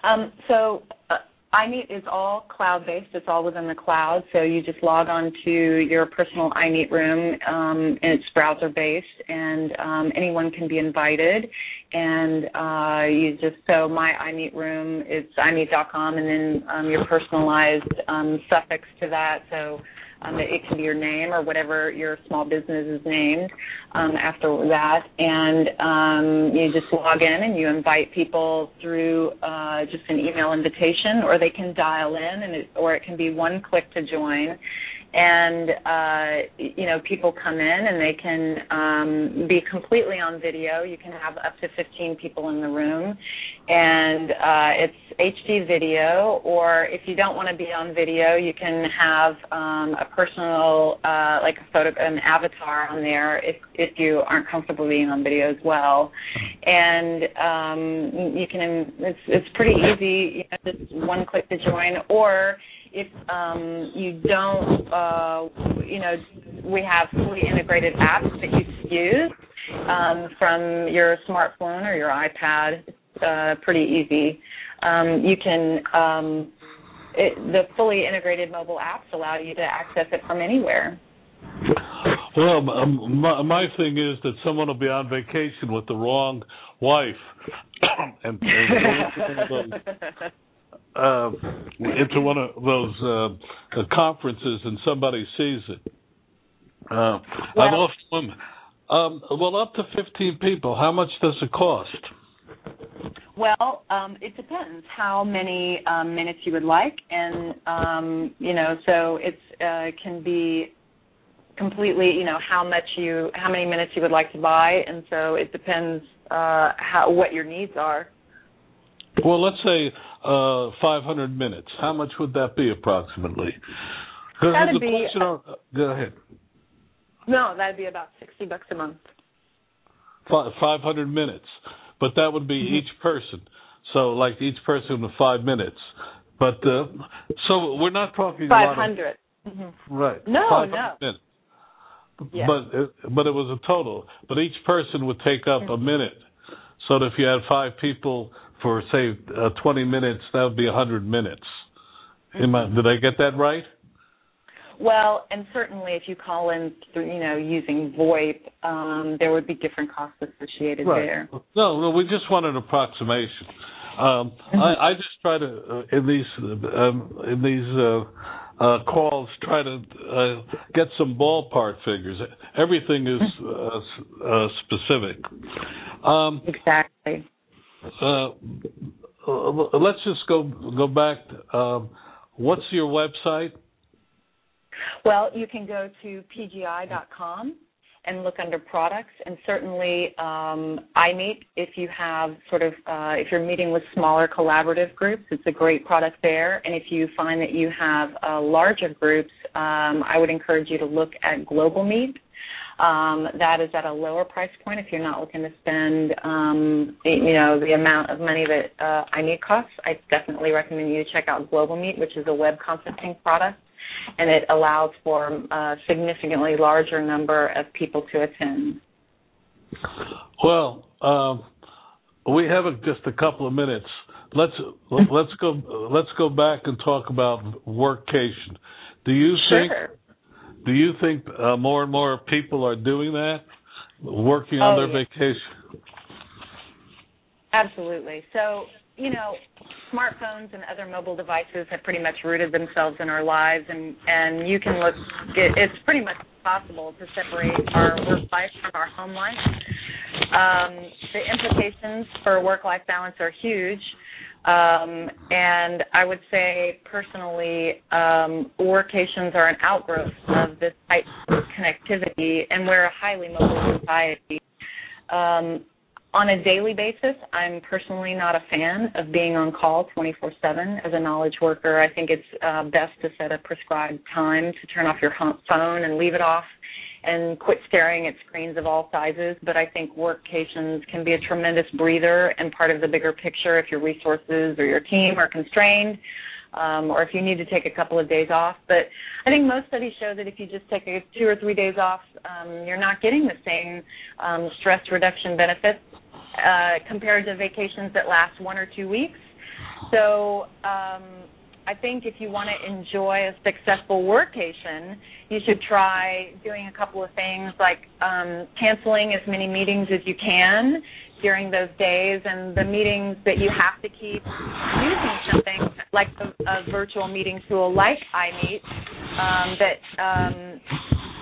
Um, so uh, iMeet is all cloud-based. It's all within the cloud. So you just log on to your personal iMeet room, um, and it's browser-based, and um, anyone can be invited. And uh, you just so my iMeet room is iMeet.com, and then um, your personalized um, suffix to that. So um, it can be your name or whatever your small business is named um, after that. And um, you just log in and you invite people through uh, just an email invitation, or they can dial in, and it, or it can be one click to join. And uh, you know people come in and they can um, be completely on video. You can have up to 15 people in the room, and uh, it's HD video. Or if you don't want to be on video, you can have um, a personal, uh, like a photo, an avatar on there if if you aren't comfortable being on video as well. And um, you can, it's it's pretty easy. You know, just one click to join, or if um, you don't, uh, you know, we have fully integrated apps that you can use um, from your smartphone or your iPad. It's uh, pretty easy. Um, you can um, it, the fully integrated mobile apps allow you to access it from anywhere. Well, um, my, my thing is that someone will be on vacation with the wrong wife, and, and uh, into one of those uh, conferences and somebody sees it. Uh, well, I've often, um, well, up to 15 people. How much does it cost? Well, um, it depends how many um, minutes you would like, and um, you know, so it uh, can be completely, you know, how much you, how many minutes you would like to buy, and so it depends uh, how what your needs are. Well, let's say uh, 500 minutes. How much would that be approximately? That'd be. Uh, go ahead. No, that'd be about 60 bucks a month. 500 minutes, but that would be mm-hmm. each person. So, like each person with five minutes. But uh, so we're not talking 500. Of, mm-hmm. Right. No, no. Minutes. Yeah. But it, but it was a total. But each person would take up mm-hmm. a minute. So that if you had five people for say uh, 20 minutes, that would be 100 minutes. Mm-hmm. I, did I get that right? Well, and certainly if you call in, through, you know, using VoIP, um, there would be different costs associated right. there. No, no, we just want an approximation. Um, mm-hmm. I, I just try to uh, in these um, in these uh, uh, calls try to uh, get some ballpark figures. Everything is uh, uh, specific. Um, exactly. Uh, let's just go go back. Um, what's your website? Well, you can go to pgi.com and look under products, and certainly um, iMeet. If you have sort of uh, if you're meeting with smaller collaborative groups, it's a great product there. And if you find that you have uh, larger groups, um, I would encourage you to look at Global Meet. Um, that is at a lower price point if you're not looking to spend, um, you know, the amount of money that uh, iMeet costs. I definitely recommend you check out Global Meet, which is a web conferencing product, and it allows for a significantly larger number of people to attend. Well, um, we have just a couple of minutes. Let's let's go let's go back and talk about workcation. Do you sure. think do you think uh, more and more people are doing that, working on oh, their yeah. vacation? Absolutely. So, you know, smartphones and other mobile devices have pretty much rooted themselves in our lives, and and you can look. It, it's pretty much possible to separate our work life from our home life. Um, the implications for work-life balance are huge. Um, and I would say personally, um, workations are an outgrowth of this type of connectivity, and we're a highly mobile society. Um, on a daily basis, I'm personally not a fan of being on call 24 7 as a knowledge worker. I think it's uh, best to set a prescribed time to turn off your phone and leave it off and quit staring at screens of all sizes. But I think workations can be a tremendous breather and part of the bigger picture if your resources or your team are constrained. Um, or if you need to take a couple of days off. But I think most studies show that if you just take a, two or three days off, um, you're not getting the same um, stress reduction benefits uh, compared to vacations that last one or two weeks. So um, I think if you want to enjoy a successful workation, you should try doing a couple of things like um, canceling as many meetings as you can during those days, and the meetings that you have to keep using something like a, a virtual meeting tool like iMeet um, that um,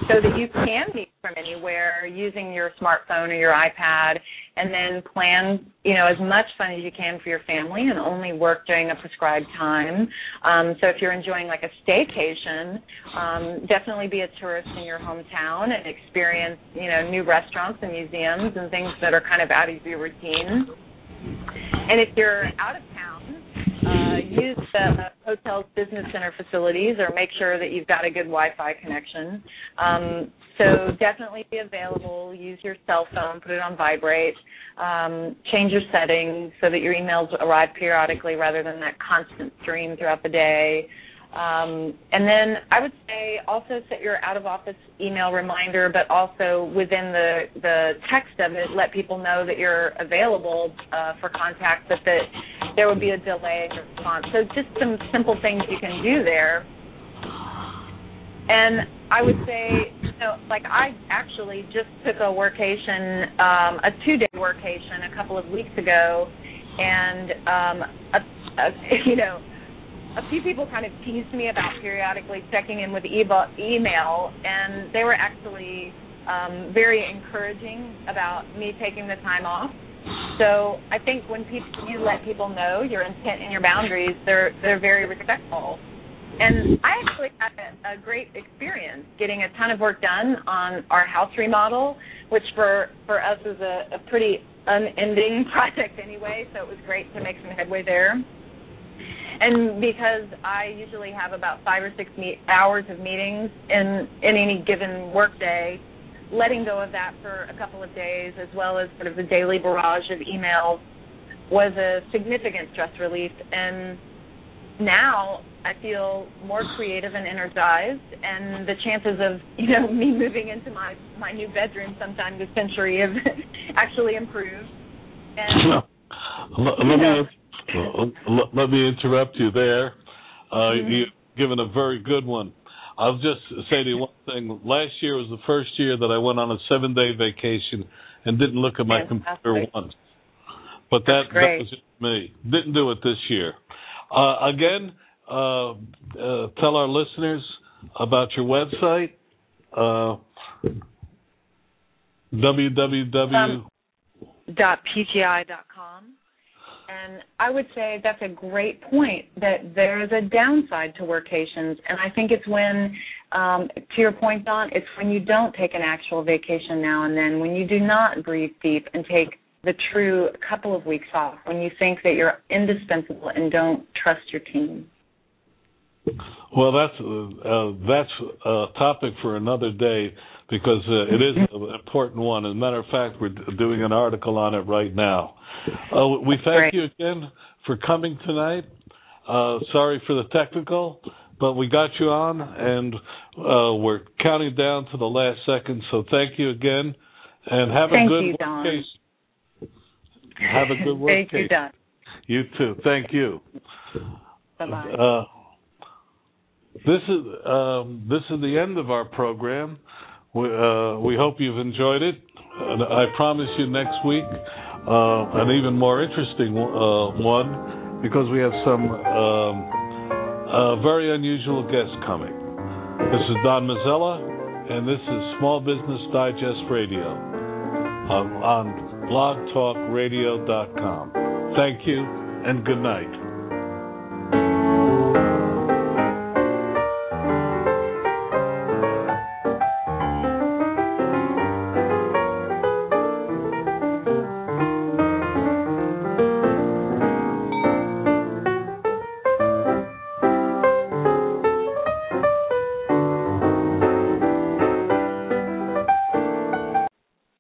so that you can meet from anywhere using your smartphone or your iPad and then plan, you know, as much fun as you can for your family and only work during a prescribed time. Um, so if you're enjoying like a staycation, um, definitely be a tourist in your hometown and experience, you know, new restaurants and museums and things that are kind of out of your routine. And if you're out of use the hotel's business center facilities or make sure that you've got a good Wi-Fi connection. Um, so definitely be available. Use your cell phone, put it on vibrate. Um, change your settings so that your emails arrive periodically rather than that constant stream throughout the day. Um, and then I would say also set your out of office email reminder, but also within the the text of it, let people know that you're available uh, for contact, but that there would be a delay in response. So just some simple things you can do there. And I would say, you know, like I actually just took a workation, um, a two day workation a couple of weeks ago, and um, a, a, you know a few people kind of teased me about periodically checking in with email, and they were actually um, very encouraging about me taking the time off. So I think when people, you let people know your intent and your boundaries, they're they're very respectful. And I actually had a, a great experience getting a ton of work done on our house remodel, which for for us is a, a pretty unending project anyway. So it was great to make some headway there and because I usually have about five or six meet- hours of meetings in in any given workday, letting go of that for a couple of days, as well as sort of the daily barrage of emails, was a significant stress relief. And now I feel more creative and energized, and the chances of you know me moving into my my new bedroom sometime this century have actually improved. And, let, let me let me interrupt you there. Uh, mm-hmm. You've given a very good one. I'll just say to you one thing. Last year was the first year that I went on a seven day vacation and didn't look at my computer once. But that, that was just me. Didn't do it this year. Uh, again, uh, uh, tell our listeners about your website. Uh, www. Um, .pgi.com. And I would say that's a great point that there is a downside to workations. And I think it's when, um, to your point, Don, it's when you don't take an actual vacation now and then, when you do not breathe deep and take the true couple of weeks off, when you think that you're indispensable and don't trust your team. Well, that's uh, that's a topic for another day because uh, it is an important one. As a matter of fact, we're doing an article on it right now. Uh, we thank you again for coming tonight. Uh, sorry for the technical, but we got you on, and uh, we're counting down to the last second. So thank you again, and have thank a good you, Don. Have a good work thank you, Don. You too. Thank you. Bye bye. Uh, this is um, this is the end of our program. We, uh, we hope you've enjoyed it. I promise you next week uh, an even more interesting uh, one because we have some um, uh, very unusual guests coming. This is Don Mazzella, and this is Small Business Digest Radio on blogtalkradio.com. Thank you, and good night.